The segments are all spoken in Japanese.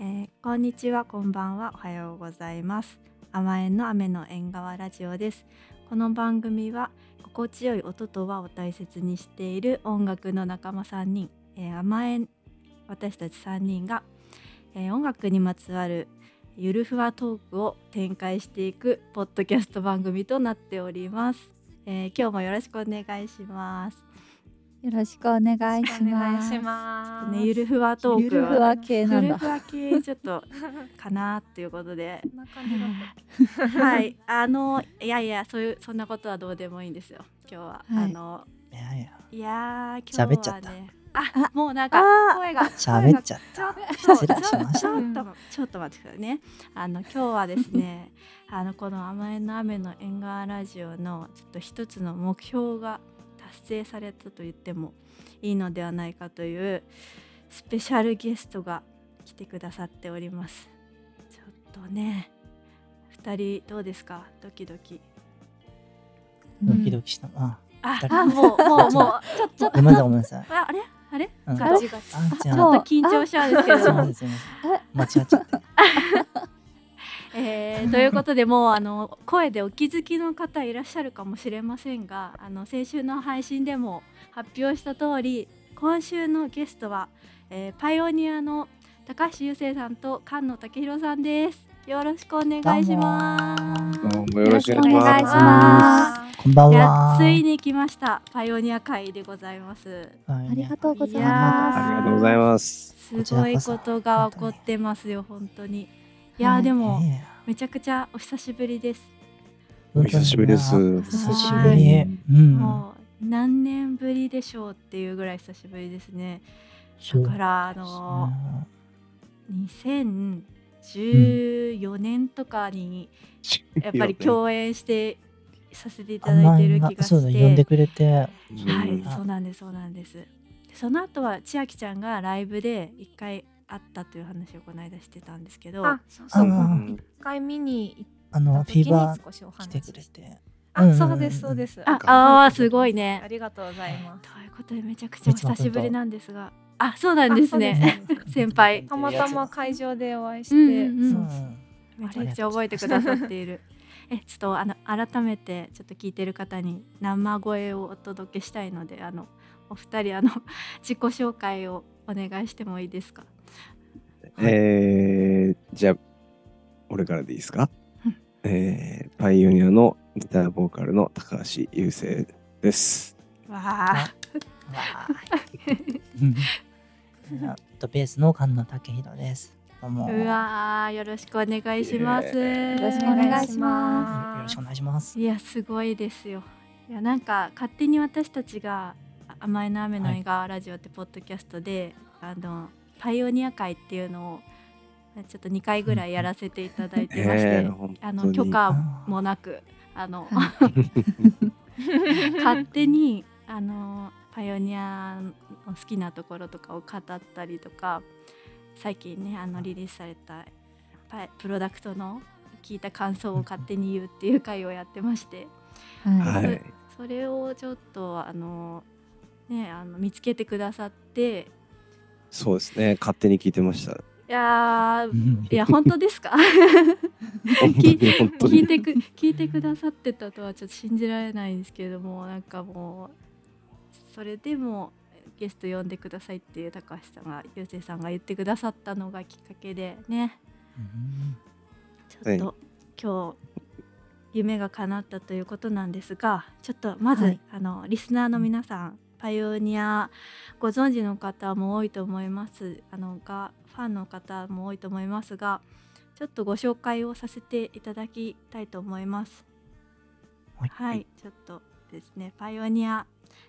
えーこんにちは、こんばんは、おはようございます。甘えんの雨の縁側ラジオです。この番組は心地よい音と和を大切にしている音楽の仲間3人、えー甘えん私たち3人が、えー音楽にまつわるゆるふわトークを展開していくポッドキャスト番組となっております。えー今日もよろしくお願いします。よろしくお願いしお願ます。いします。ね、ゆるふわトークゆるふわ系なんだゆるふ。わ系ちょっとかなっていうことで。はい、あのいやいやそういうそんなことはどうでもいいんですよ。今日は、はいあのいやいや、いやー今日はね喋っちゃったあもうなんかあ声が喋っちゃっちょた。っと失礼しましたちょっとちょっと待ってくださいね。あの今日はですね、あのこの甘えの雨の縁側ラジオのちょっと一つの目標が達成されたと言ってもいいのではないかというスペシャルゲストが来てくださっております。ちょっとね、二人どうですか？ドキドキ。ドキドキした。あ、ああもうもうもうちょちょっとごめんなさい、ごめんなさい。ああれ？あれ？うんガチガチ。ちょっあ、と緊張しちゃうんですけど。間違っちゃって。えーということでもうあの声でお気づきの方いらっしゃるかもしれませんがあの先週の配信でも発表した通り今週のゲストは、えーパイオニアの高橋優生さんと菅野武弘さんですよろしくお願いしますよろしくお願いします。こんばんは。ついに来ましたパイオニア会でございますあありがとうございます。ありがとうございます。すごいことが起こってますよ本当にいやーでもめちゃくちゃお久しぶりですお久しぶりです。お久しぶはいり。うん。もう何年ぶりでしょうっていうぐらい久しぶりですね。だからあの2014年とかにやっぱり共演してさせていただいてる気がそうだ、して、呼んでくれて。はい、うんそうなんですそうなんです。でその後は千秋ちゃんがライブで一回会ったという話をこの間してたんですけど、あ、そうそうう。ん一回見に行っあの、フた時にィーバ少しおー来てくれ話しして。て。あ、うんそうですそうです。ああーすごいあね。りがとうございます。ということでめちゃくちゃお久しぶりなんですが、あそうなんですね。先輩。たまたま会場でお会いしうんて、めちゃくちゃ覚えてくださっている。えちょっとあの改めてちょっと聞いてる方に生声をお届けしたいのであのお二人あの自己紹介をお願いしてもいいですか？えー、じゃあ、俺からでいいですか？うん。えー、パイオニアのギターボーカルの高橋優生です。わあ。わーいうん。あとベースの菅野武弘です。どうも。うわーよろしくお願いします。えよろしくお願いしまよろしくお願いします。いやすごいですよ。いやなん。か勝手に私たちがあ甘いの雨の映画ラジオってポッドキャストで、あのパイオニア会っていうのをちょっと2回ぐらいやらせていただいてまして、えーあに。の許可もなくあのは 勝手にあのパイオニアの好きなところとかを語ったりとか最近ねあのリリースされたプロダクトの聞いた感想を勝手に言うっていう回をやってましてははい。それをちょっとあのねあの見つけてくださってそうですね。勝手に聞いてました。いやいや本当ですか？聞いてく聞いてくださってたとはちょっと信じられないんですけれどもなんかもうそれでもゲスト呼んでくださいっていう高橋さんがゆうせいさんが言ってくださったのがきっかけでねうんちょっと今日夢が叶ったということなんですがちょっとまず、はいあのリスナーの皆さんパイオニアご存知の方も多いと思います。あのがファンの方も多いと思いますがちょっとご紹介をさせていただきたいと思います。はい。はい、ちょっとですねパイオニア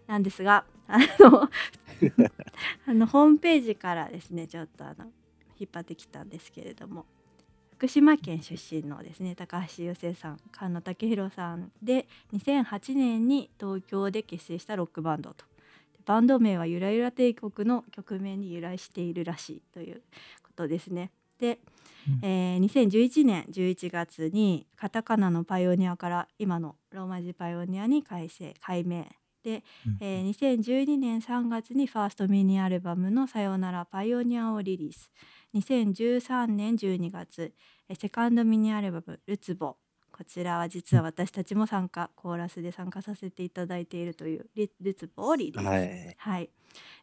なんですがあの あのホームページからですねちょっとあの引っ張ってきたんですけれども福島県出身のですね高橋優生さん菅野武弘さんで2008年に東京で結成したロックバンドとバンド名はゆらゆら帝国の曲名に由来しているらしいということですね。で、うん。えー2011年11月にカタカナのパイオニアから今のローマ字パイオニアに改正改名。うん。えー2012年3月にファーストミニアルバムの「さよならパイオニア」をリリース。2013年12月えーセカンドミニアルバム「ルツボ」こちらは実は私たちも参加コーラスで参加させていただいているというリルツボをリリース。はい。はい。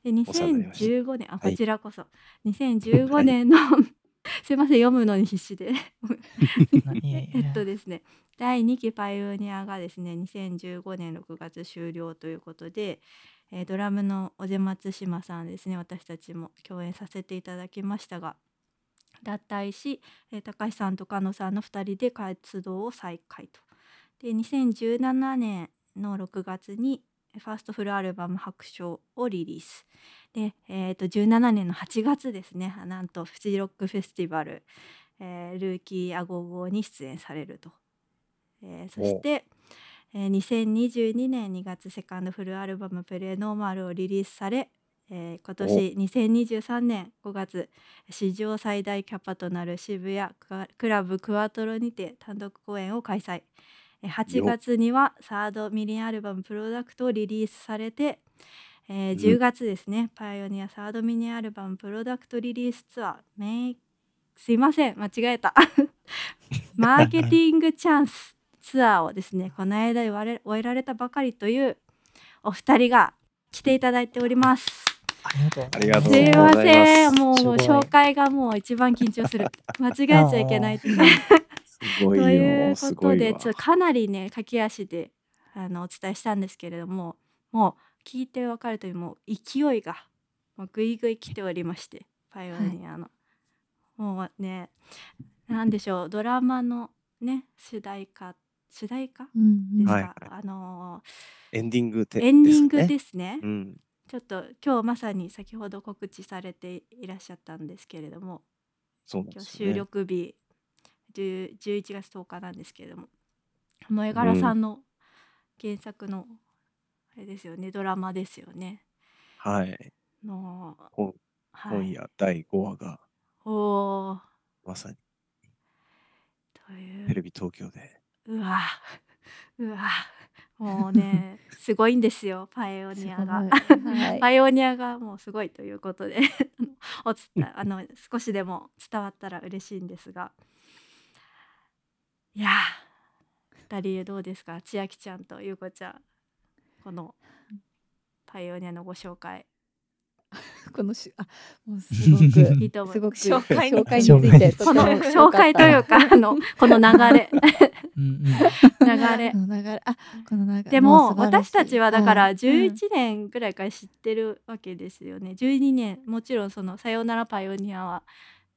でお世話になりました。2015年あはい。こちらこそ、2015年の すいません読むのに必死で。何？えっとですね。第2期パイオニアがですね2015年6月終了ということで、えードラムの小瀬松島さんですね私たちも共演させていただきましたが脱退し、えー高橋さんと菅野さんの2人で活動を再開と。で2017年の6月にファーストフルアルバム「白書」をリリースで、えー、と17年の8月ですねなんとフジロックフェスティバル、えールーキーアゴゴに出演されると、えーそして、えー2022年2月セカンドフルアルバム「プレノーマル」をリリースされ、えー今年2023年5月史上最大キャパとなる渋谷クラブクワトロにて単独公演を開催。えー8よ月にはサードミニアルバム「プロダクト」をリリースされて、えーうん。10月ですね、パイオニアサードミニアルバム「プロダクトリリースツアー」メイすいません間違えた。マーケティングチャンスツアーをですねこの間終えられたばかりというお二人が来ていただいております。ありがとう。ありがとうすいまございますせん。もうすごい紹介がもう一番緊張する。間違えちゃいけないすごいというよ。すことごいわ。でちょっとかなりね駆け足であのお伝えしたんですけれどももう聞いて分かるとおりもう勢いがもうぐいぐい来ておりましてパイオニアの、もうねなんでしょう。ドラマのね主題歌主題歌？ですか、あのエンディングでエンディングすねですね。うん。ちょっと今日まさに先ほど告知されていらっしゃったんですけれどもそうなんで今日収。録日10 11月10日なんですけれども萌柄さんの原作のあれですよねドラマですよね。はい。の、こはい、今夜第5話がおー。まさに。という。テレビ東京で。うわ。うわもうねすごいんですよパイオニアが。はい。パイオニアがもうすごいということで おつたあの少しでも伝わったら嬉しいんですが。いやー二人どうですか？千秋ちゃんとゆうこちゃんこのパイオニアのご紹介 このしあ もうすごく いい。と思うすごく紹介に紹介についてとこの紹介というかあのこの流れ。うんうん。流れ。流れ。あこの流れ。でも私たちはだからはい11年ぐらいから知ってるわけですよね、12年。もちろんその「さよならパイオニア」は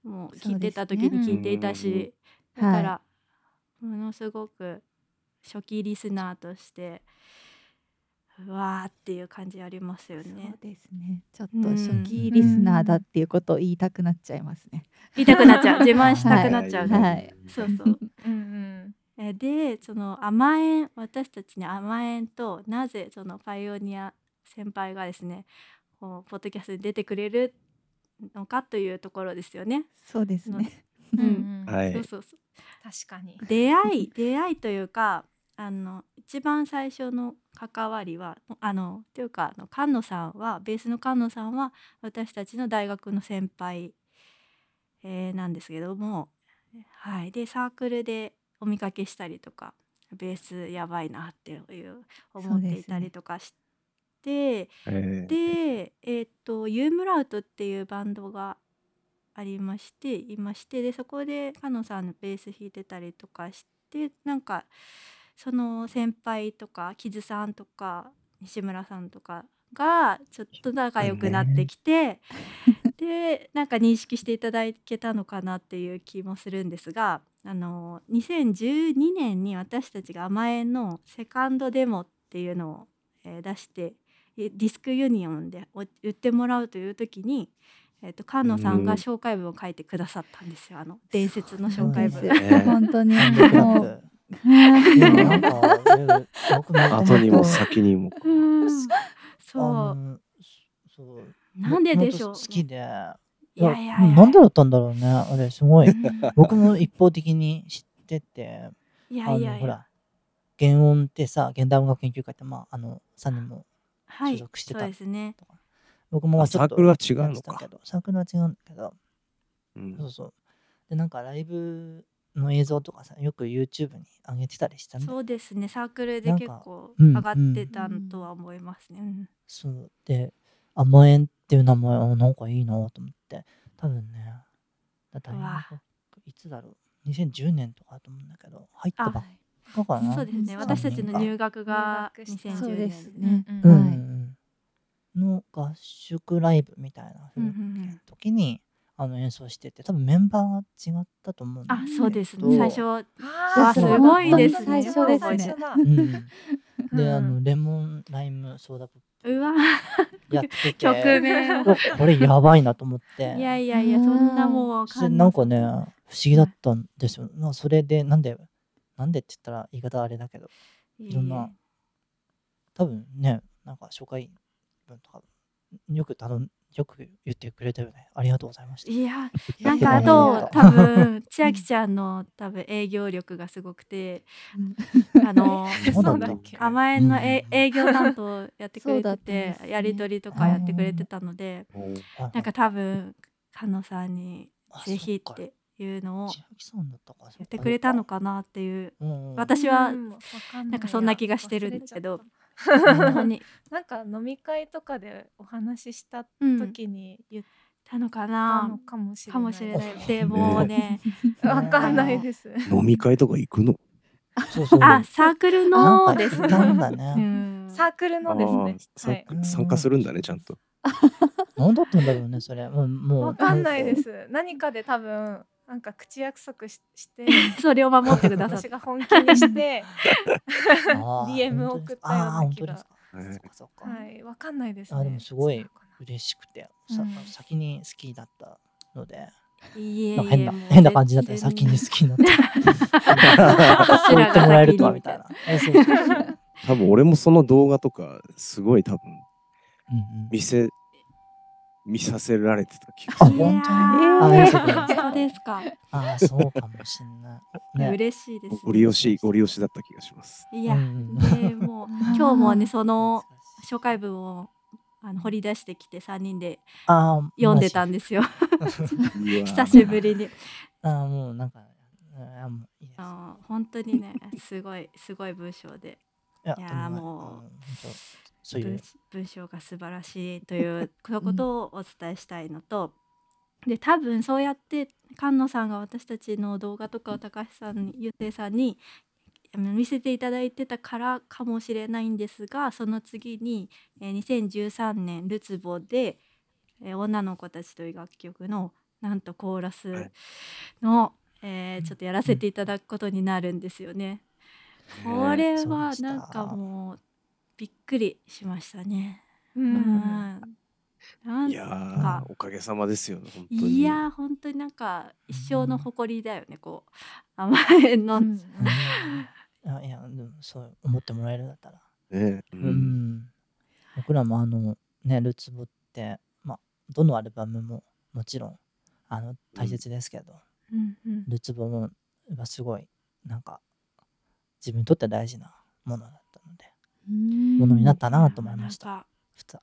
もう聞いてた時に聞いていたし、ねだから、ものすごく初期リスナーとしてうわーっていう感じありますよそうねですね。ちょっとうん。初期リスナーだっていうことを言いたくなっちゃいますね。言いたくなっちゃう。自慢したくなっちゃう、はい。はい。そうそう。うんうん。えでその甘えん私たちに甘えんとなぜそのパイオニア先輩がですねこうポッドキャストに出てくれるのかというところですよね。そうですね。うんうん。はい。そうそうそう。確かに。出会い出会いというかあの一番最初の関わりはあのっていうかあの菅野さんはベースの菅野さんは私たちの大学の先輩、えーなんですけども、はい、でサークルでお見かけしたりとかベースやばいなっていう思っていたりとかして、えーでえーっとユームラウトっていうバンドがありましていましてでそこでかのさんのベース弾いてたりとかしてなんかその先輩とか木津さんとか西村さんとかがちょっと仲良くなってきて、でなんか認識していただけたのかなっていう気もするんですがあの2012年に私たちが甘えんのセカンドデモっていうのを、えー出してえディスクユニオンでお売ってもらうという時に、えー、と菅野さんがうん。紹介文を書いてくださったんですよ。あの伝説の紹介文。ね。本当にもう なんかね僕も後にも先にも。うん。あそのそう。うなんででしょう。好きで。いやいやいや。なんでだったんだろうね。あれすごい。うん。僕も一方的に知ってていやあいやいや。のほら原音ってさ現代音楽研究会ってまああの3人もはい。所属してた。そうですね。僕もまああちょっとサークルは違うのか。やってたけど。サークルは違うんだけど、うん。そうそう。で、なんかライブの映像とかさ、よく YouTube に上げてたりしたね。そうですね。サークルで結構うん上がってたとは思いますね、うん。そう。で、甘えんっていう名前、あなんかいいなと思って、多分ね、だ大うわ学、いつだろう、2010年とかだと思うんだけど、入ったばっあかかな。そうですね。うん私たちの入学が入学した2010そう年ですね。うんはい。うん。の合宿ライブみたいなうんうんうん。時に、あの演奏してて、多分メンバーが違ったと思うんだあそうですどね最初。ああすごいですね。最初。ですね。最初だうん、で、あの、うんレモンライムソーダポッうわ。プやってて、曲名おこれやばいなと思って。いやいやいやそんなもうなんかね、不思議だったんですよ。なんかそれで、なんで、なんでって言ったら言い方あれだけど、いいろんな多分ね、なんか初回分とか、よく頼ん、よく言ってくれたよね。ありがとうございました。いや なんかあと多分千秋ちゃんの多分営業力がすごくてあのそうなんだそうだっけ。甘えんのえうん。営業担当やってくれてて ですね。やり取りとかやってくれてたのであなんか多分菅野さんにあぜひっそていうのを千秋さんだったか。やってくれたのかなっていう。私はなんかそんな気がしてるんだけど本当に なんか飲み会とかでお話ししたうん時に言ったのかたなのかもしれない。かもしれないあでもうね わかんないです。飲み会とか行くの？そうそう。あサークルのなんかですねなんだうね。んサークルのですね。参参加するんだね、ちゃんと。何だったんだろうね、それ。もう、もう。わかんないです。何かで多分なんか口約束し してそれを守ってくださっ私が本気にして DM 本当です送ったようなあー本気がそっかそっか。はいわかんないですね。あでもすごい嬉しくて、さうん。先に好きだったので、いえいえ変な変な感じだった先に好きになった。私 そう言ってもらえるとはみたいな。多分俺もその動画とか、すごい多分うんうん。見せ、見させられてた気があする。本当に？いやーあそうですか。あーそうかもしんない。ね。嬉しいです、ご利用し、ご利用しだった気がします。いや、うんでもう今日もねその初回文をあの掘り出してきて3人で読んでたんですよ 久しぶりにあーもうなんか、あもういいです。あー本当にねすごいすごい文章でいやもうそういう。文文章が素晴らしいということをお伝えしたいのと、で多分そうやって菅野さんが私たちの動画とかを高橋さんにゆうせいさんに見せていただいてたからかもしれないんですがその次に、えー2013年ルツボで、えー女の子たち」という楽曲のなんとコーラスの、えーちょっとやらせていただくことになるんですよね。これはなんかもうびっくりしましたね。ううん。ん。なん。いやー、おかげさまですよね、本当に。いやー本当になんか一生の誇りだよねこう。甘えの、うんいやいや、でもそう思ってもらえるんだったら。ねううん。ん。僕らもあの、ね、ルツボって、まあ、どのアルバムももちろん、あの、大切ですけど、うん。うんルツボもはすごい、なんか、自分にとって大事なものだものになったなと思いました。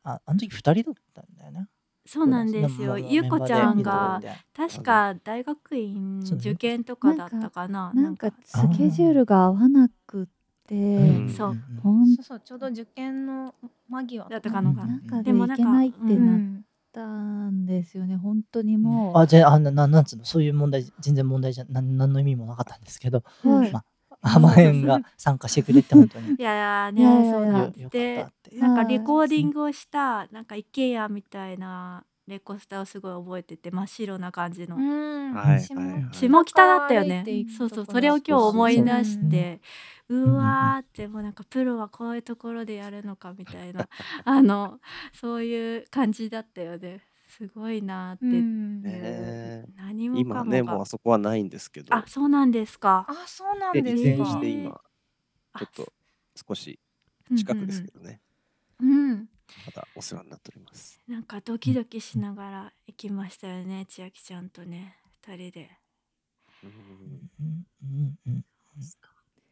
ああの時2人だったんだよね。そうなんですよ。ゆうこちゃんが確か大学院受験とかだったかななんかスケジュールが合わなくて、ん。そう。そうそうちょうど受験の間際。だったかのがなんかででもなんかいけないってうなっんたんですよね。本当にもう。あ、じゃあ、あなななんつうの、そういう問題、全然問題じゃ、なん何の意味もなかったんですけど、はい。まあ、甘えんが参加してくれて、本当に。いやーいやいやいや。ねそうなんで。なんかはいレコーディングをしたなんか IKEA みたいなレコスタをすごい覚えてて真っ白な感じの。うん。はい下はいはい。下北。だったよね。そうそうそれを今日思い出そうそう。してうわーってもうなんかプロはこういうところでやるのかみたいな。あのそういう感じだったよねすごいなーって、うん。ね何も今かもね、もうがあそこはないんですけど、あそうなんですか。あそうなんで移ですか転して今、あちょっと少し近くですけどね、うん。うんうんまたお世話になっております。なんかドキドキしながら行きましたよね千秋ちゃんとね二人で。うん。うんうんうん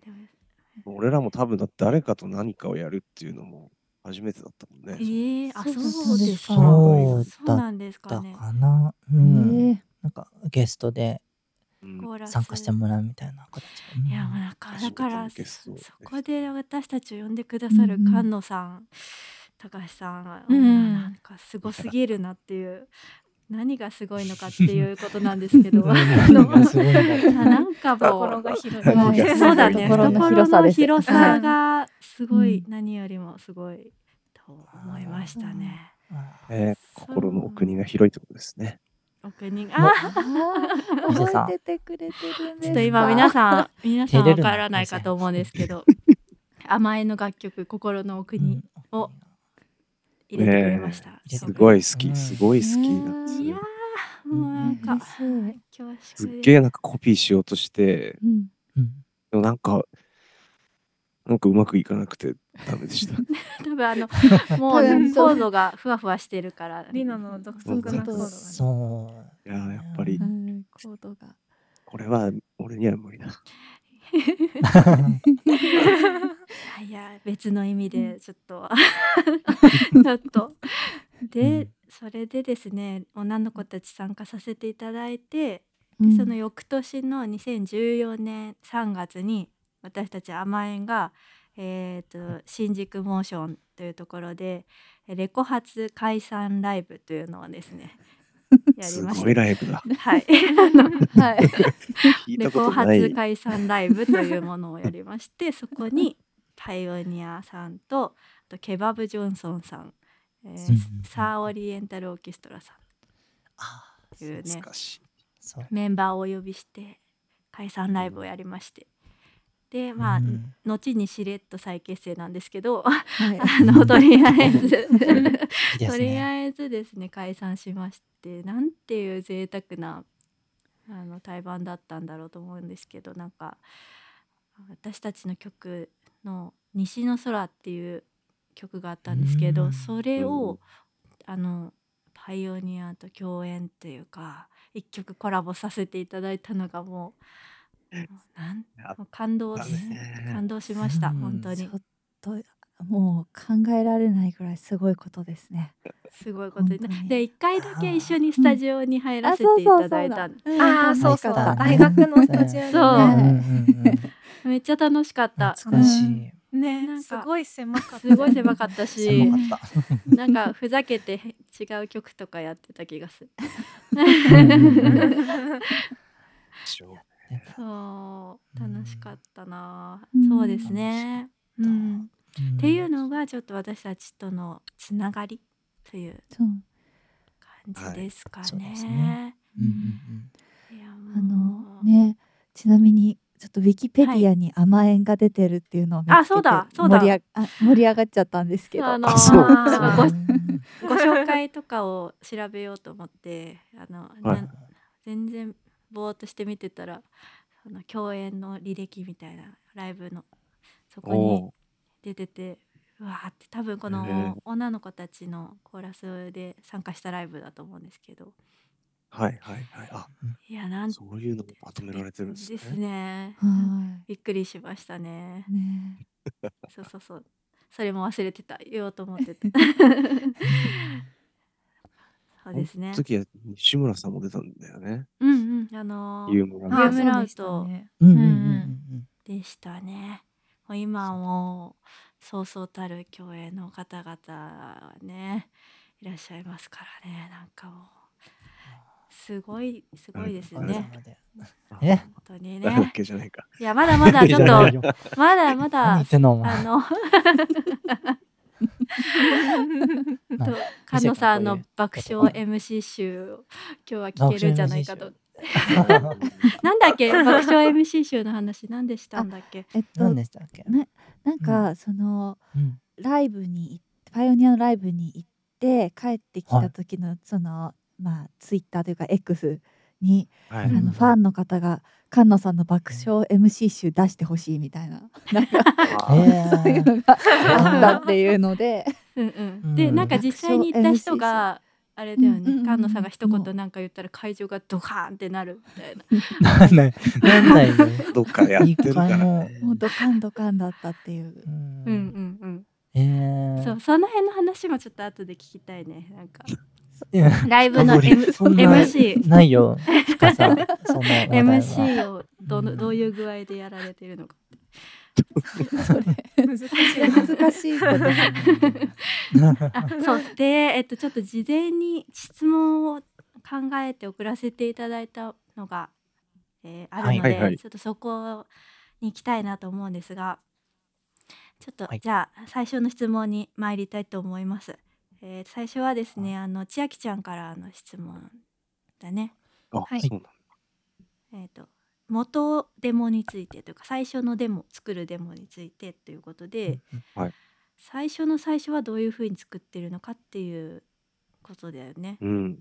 でも俺らも多分だって誰かと何かをやるっていうのも初めてだったもんね。ええあ、そうそうですか。そうそうなんですか。かな。うへん。えなんかゲストでうんコーラス参加してもらうみたいな形。うんいやもうなんかだから初めてのゲストそこで私たちを呼んでくださる菅野さん、高橋さんは、うんなんかすごすぎるなっていう何がすごいのかっていうことなんですけど。あ 何のがすごいのかあなんかも心うが広い。そうだね懐の広さがすごい、うん。何よりもすごいと思いましたね。あえー心の奥にが広いってことですね。奥にもああー。伊勢さん。覚えててくれてるんです。かちょっと今皆さん 皆さんわからないかと思うんですけど。甘えの楽曲心の奥にを入れてくれました。すごい好き、うん。すごい好きなんですいやよ。ーもうなんかすっでげえなんかコピーしようとして、でもなんか、なんかうまくいかなくてダメでした。多分あの もうコードがふわふわしてるから。リナの独特なコードがね。そう。いやーやっぱり。うん。コードが。これは俺には無理だ。いや別の意味でちょっと。ちょっと。で、それでですね女の子たち参加させていただいてでその翌年の2014年3月に私たち甘えんが、えー、と新宿モーションというところでレコ発解散ライブというのをですねやりすました。ごいライブだ。はい、あのはいレコ。発解散ライブというものをやりましてそこにパイオニアさんとあとケバブ・ジョンソンさん、えーうんサーオリエンタルオーケストラさんあというね。メンバーをお呼びして解散ライブをやりましてでまあ、うん。後にしれっと再結成なんですけどはい。あのとりあえず。いいですとりね。あえずですね解散しましてなんていう贅沢なあの対バンだったんだろうと思うんですけどなんか私たちの曲の「西の空」っていう曲があったんですけどうん。それをあのパイオニアと共演というか一曲コラボさせていただいたのがもう なん感動たしね感動しましたうん。本当に。ちょっともう考えられないぐらいすごいことですね。すごいことでで一回だけ一緒にスタジオに入らせていただいたああ、そうそう。だ大学のスタジオにそう。めっちゃ楽しかった。懐かしい。ね、なんかすごい狭かった。すごい狭かったし。狭かった。なんかふざけて違う曲とかやってた気がするそう楽しかったな、うん。そうですね、うん、っっていうのがちょっと私たちとのつながりという感じですかね。あのねちなみにちょっとウィキペディアに甘えんが出てるっていうのを見つけてあそうだそうだ。盛りあ盛り上がっちゃったんですけど。あのあそう。なんかご紹介とかを調べようと思ってあの、はい。な全然ぼーっとして見てたらその共演の履歴みたいなライブのそこにお出ててうわーって多分この女の子たちのコーラスで参加したライブだと思うんですけど。はいはいはい。あ、いやなんそういうのもまとめられてるんですね。ですね。はびっくりしましたね。い。ね。そうそうそう。それも忘れてた。言おうと思ってた。そうですね。この時は西村さんも出たんだよね。うんうんあのーユームラウトね。うんうんうんううんんでしたね。もう今もうそうそうたる共演の方々はねいらっしゃいますからねなんかもうすごいすごいですね。え？本当にね。けじゃないか。いやまだまだ ちょっとまだま何だあの なと菅野さんの爆笑 MC 集を今日は聞けるんじゃないかと。なんだっけ？爆笑 MC 集の話何でしたんだっけ？えっと何でしたっけ？ねなんか、そのうん。ライブにパイオニアのライブに行って帰ってきた時の、そのまあツイッターというか X に、はい。あのファンの方が菅野さんの爆笑 MC 集出してほしいみたいな なんかそういうのがあったっていうので。うんう、うん。んでなんか実際に行った人爆があれだよね。うんうんうん菅野さんが一言なんか言ったら会場がドカーンってなるみたいな。なんだよなんだよどっかやってるから一回もね。もうドカンドカンだったっていう。うん。うんうんうん。えー、そうその辺の話もちょっと後で聞きたいね。なんか。ライブの、M、MC ないよ。深さ。そんな話題は。MC をどのうんどういう具合でやられてるのか 難しい。難しい。こと あそう。でえっとちょっと事前に質問を考えて送らせていただいたのが、えーあるので、はいはいはい。ちょっとそこに行きたいなと思うんですがちょっと、はい。じゃあ最初の質問に参りたいと思います。えー最初はですねあの千秋ちゃんからの質問だね。あ、はい。そうなんだ。えー、と元デモについてというか最初のデモ作るデモについてということで、はい最初の最初はどういうふうに作ってるのかっていうことだよね。うん。うん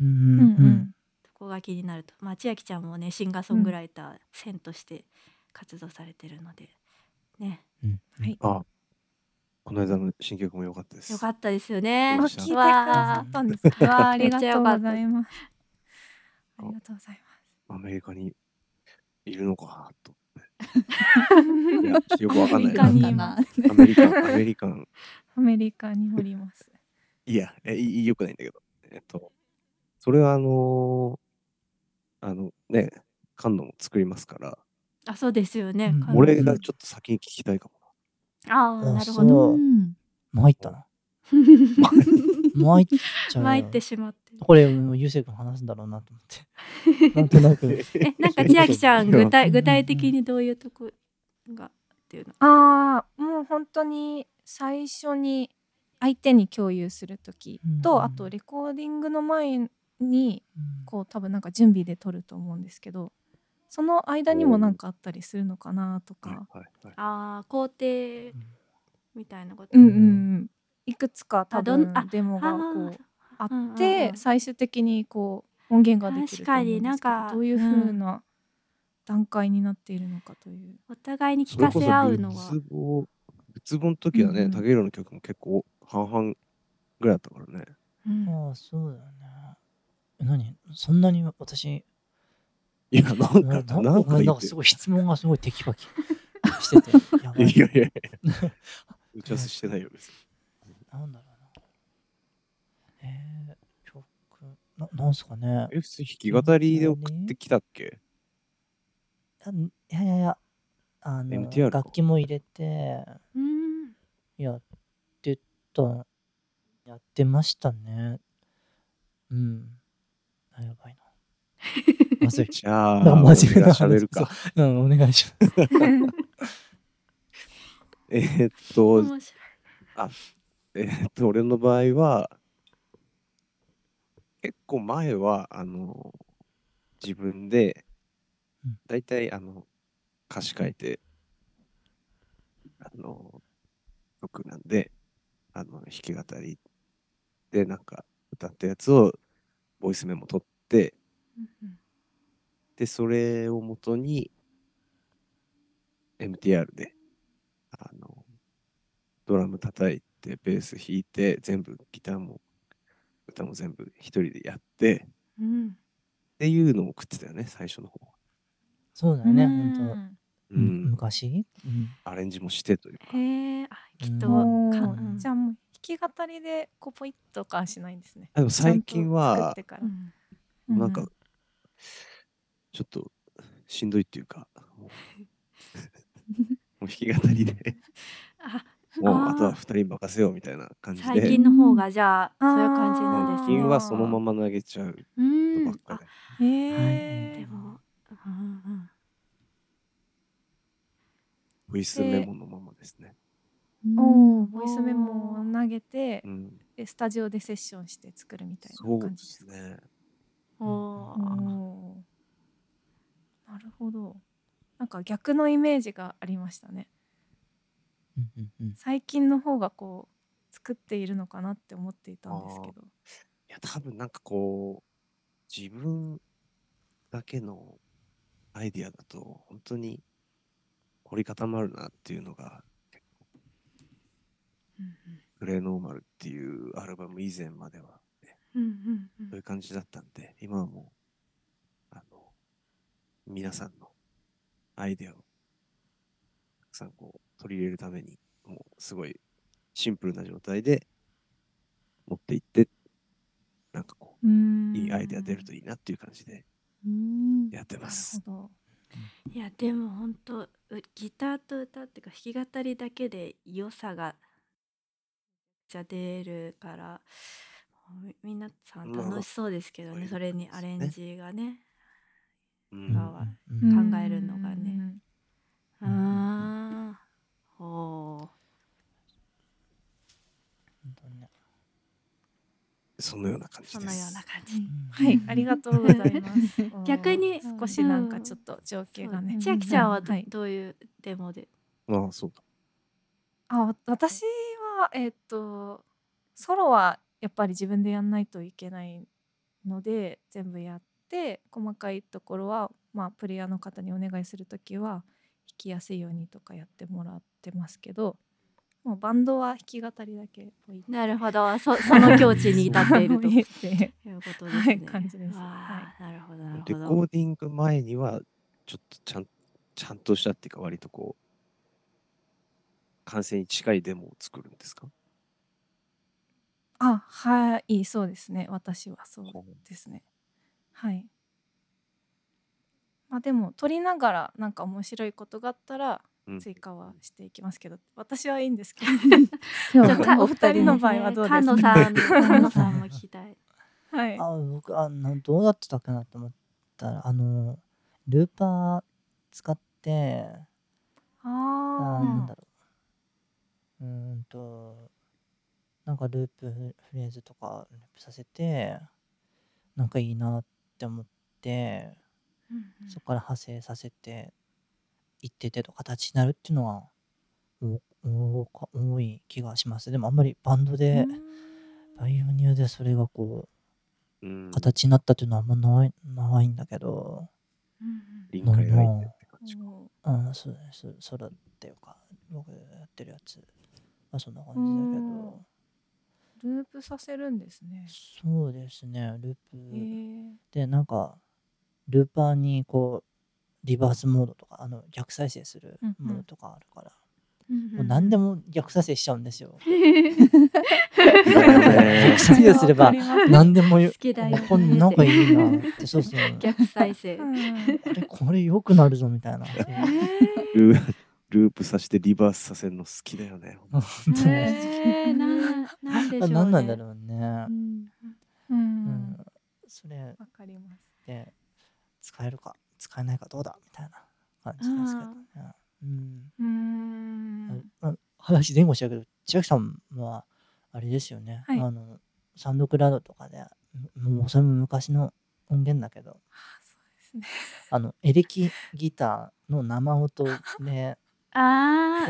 うんうこが気になると。まあ千秋ちゃんもねシンガーソングライター、線として活動されてるのでねうんはいあ、この間の新曲も良かったです。よかったですよね。聞いてくださったんですか。わあ、ありがとうございます。ありがとうございアメリカにいるのかと思って。いや、ちょっとよくわかんないアメリカにな。いますアメリカン、アメリカン。アメリカにおります。いや、えいいよくないんだけど。えっと、それはあのーあのね、感度も作りますから、あそうですよね。うん俺がちょっと先に聞きたいかもあああなるほど。参ったな 参っちゃうよ参ってしまって。これもうゆうせいくん話すんだろうなと思って なんとなくえなんか千秋ちゃん具体 うん具体的にどういうとこがっていうの？ああ、もう本当に最初に相手に共有する時と、うんあとレコーディングの前にうんこう多分なんか準備で撮ると思うんですけど、その間にもなんかあったりするのかなとな。か。はいはいはいああ工程みたいなこと？うんうんうん。いくつか多分デモがこうあってん最終的にこう音源ができると思うんですけど確かになんかどういうふうな段階になっているのかという。お互いに聞かせ合うのは仏棒、仏棒の時はね、うんうん。竹色の曲も結構半々ぐらいだったからね。うん。ああそうだよね。え何？そんなに私。いや、なんか、ななんかなんかすごい質問がすごいテキパキしてて。いやいやいや。打ち合わせしてないよ、別に。なんだろうな。えー、曲ななんすかね。え、普通に弾き語りで送ってきたっけ？あいやいやいやあの MTR か。楽器も入れてうん。やってたやってましたね。うん。あやばいな。まずいじゃあ、なんか真面目な俺が喋るか。うんお願いします。えーっと、面白いえーっと、俺の場合は、結構前は、あの、自分でうん、だいたい、あの、歌詞書いて、あの、曲なんで、あの、弾き語りで、なんか、歌ったやつを、ボイスメモ取って、うんで、それをもとに、MTR で、あの、ドラム叩いて、ベース弾いて、全部、ギターも、歌も全部一人でやって、うん。っていうのを送ってたよね、最初の方は。そうだよねうん本当うん。昔？うん。アレンジもしてというか。へえあきっとかうん。じゃあもう弾き語りでこうポイッとかはしないんですね。あでも最近はなんか、ちょっとしんどいっていうか、もう。もう弾き語りで、あもうあとは二人任せようみたいな感じ最で、近の方がじゃあそういう感じなんですね。最近はそのまま投げちゃううんのばっかあで。へえでもうんうんボイスメモのままですね。おーボイスメモを投げてうん、でスタジオでセッションして作るみたいそうでな感じですね。なるほど。なんか逆のイメージがありましたね。最近の方がこう作っているのかなって思っていたんですけど。いや、多分なんかこう、自分だけのアイディアだと、本当に凝り固まるなっていうのが、結構うんグレーノーマルっていうアルバム以前までは、ね、うんうんうん。そういう感じだったんで、今はもう、あの、皆さんのアイデアをたくさんこう取り入れるために、もうすごいシンプルな状態で持っていって、なんかこうう、いいアイデア出るといいなっていう感じでうん。やってます。いやでも本当うギターと歌っていうか弾き語りだけで良さがじゃ出るからみ皆さんまあ楽しそうですけどね、それにアレンジがねうん。考えるのがね。うん。ああそのような感うじです。そのような感じ、うんはい、ありがとうございます。逆に少しなんかちょっと情景がね。千秋ちゃんはど,、はいどういうデモで？ああ、そうだ。あわ私はえっ、とソロはやっぱり自分でやんないといけないので全部やって細かいところはまあプレイヤーの方にお願いする時は弾きやすいようにとかやってもらってますけどもうバンドは弾き語りだけなるほど。そその境地に至っていると。置いて。いうことですね。はい感じです。わあなるほどなるレほど。コーディング前には、ちょっとちゃんちゃんとしたっていうか、割とこう、完成に近いデモを作るんですか？あはいそうですね。私はそうですね。はいまあでも撮りながらなんか面白いことがあったらうん。追加はしていきますけど、私はいいんですけど。お二人の場合はどうですか？菅野さん、菅野さんも聞きたい。はい。あ僕あのどうやってたかなと思ったらあのルーパー使ってあー。なんあだろう。うーんとなんかループフフレーズとかループさせてなんかいいなって思ってそこから派生させて一定程度形になるっていうのはおおか多い気がします。でもあんまりバンドあでパイオニアでそれがこう形になったっていうのはあんまないないんだけど。臨界が入ってって感じか。うんそうですソロっていうか僕がやってるやつ。はそんな感じだけど。ループさせるんですね。そうですねルーへプえでなんかルーパーにこうリバースモードとかあの逆再生するうんうん。モードとかあるから、うんもう何でも逆再生しちゃうんですよ。逆再生すれば何でもよ好きだよね。こんなんかいいなってそうそう。逆再生。う んあれこれ良くなるぞみたいな。ルー。ループさせてリバースさせるの好きだよね。本当にえー、なんなんでしょうね。何なんだろうね、うん。ううん。ん、それわかります。で使えるか使えないかどうだみたいな感じですけど。ねうん。うーん。話前後しちゃうけど千秋さんはあれですよね、はい。あのサウンドクラウドとかでもうそれも昔の音源だけど。あそうですね。あのエレキギターの生音で あ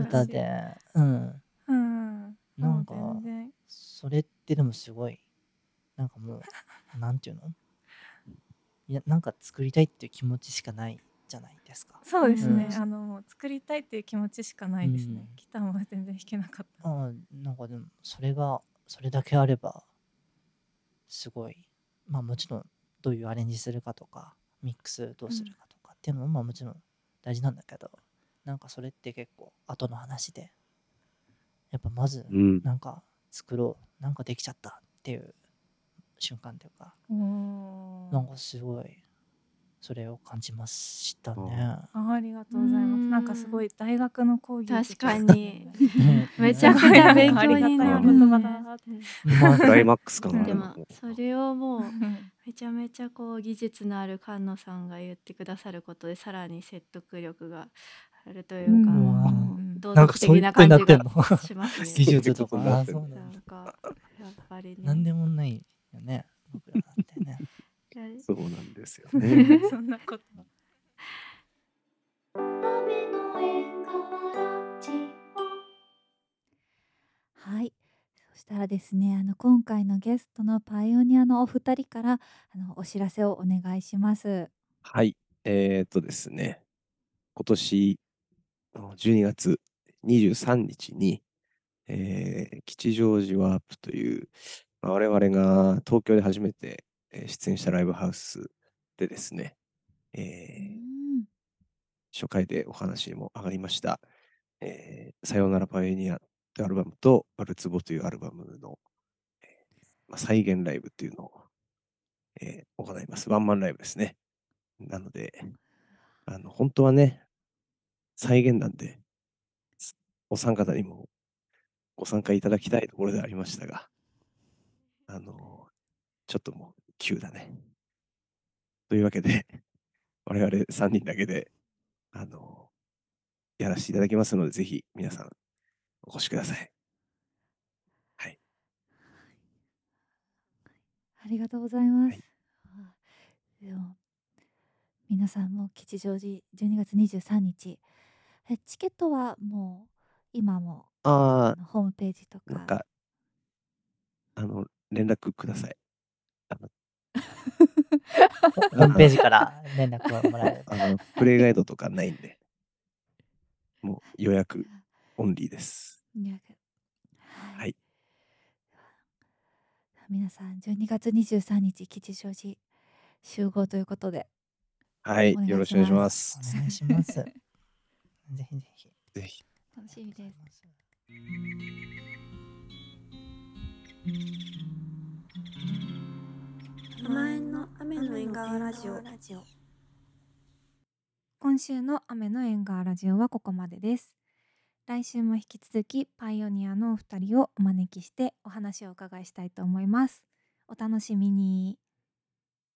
歌で。うん。うん。なんかそれってでもすごいなんかもうなんていうの？なんか作りたいっていう気持ちしかないじゃないですか。そうですね、うん。あのもう作りたいっていう気持ちしかないですね、うん。ギターも全然弾けなかった。ああなんかでもそれがそれだけあればすごい。まあもちろんどういうアレンジするかとかミックスどうするかとかっていうのもまあもちろん大事なんだけどなんかそれって結構後の話でやっぱまずうん。なんか作ろう。なんかできちゃったっていう瞬間っていうかなんかすごいそれを感じましたね。あありがとうございます。なんかすごい大学の講義確かに。ねめちゃくちゃ勉強になる言葉だまあクライマックスかな。でもそれをもううんめちゃめちゃこう技術のある菅野さんが言ってくださることでさらに説得力があるというか、うん。道なん。か徳的な感じがそういうことになってんの。しますね。技術とかなんかやっぱりね。なんでもないよね僕らなんてね。そうなんですよね。そんなことはい。そしたらですね、あの今回のゲストのパイオニアのお二人からあのお知らせをお願いします。はい。えー、っとですね、今年の12月23日に、えー吉祥寺ワープという、まあ我々が東京で初めてえー出演したライブハウスでですね、えーうん初回でお話にも上がりました、えーさようならパイオニアというアルバムと、まあるつぼというアルバムの、えーまあ、再現ライブっていうのを、えー行います。ワンマンライブですね。なので、あの、本当はね、再現なんで、すお三方にもご参加いただきたいところではありましたが、あの、ちょっともう急だね。というわけで、我々3人だけで、あの、やらせていただきますので、ぜひ皆さんお越しください。はい。ありがとうございます。はいあでも皆さんも吉祥寺12月23日えチケットはもう今もあホームページとあ、なんかか、あの、連絡ください。あの、ホームページから 連絡をもらえる。あのプレイガイドとかないんで、もう予約オンリーです。予約ははいい。皆さん12月23日吉祥寺集合ということではいよろしくお願いします。お願いします。ぜひぜひ。ぜひ。楽しみです。甘えんの雨の縁側ラジオ。今週の雨の縁側ラジオはここまでです。来週も引き続きパイオニアのお二人をお招きしてお話をお伺いしたいと思います。お楽しみに。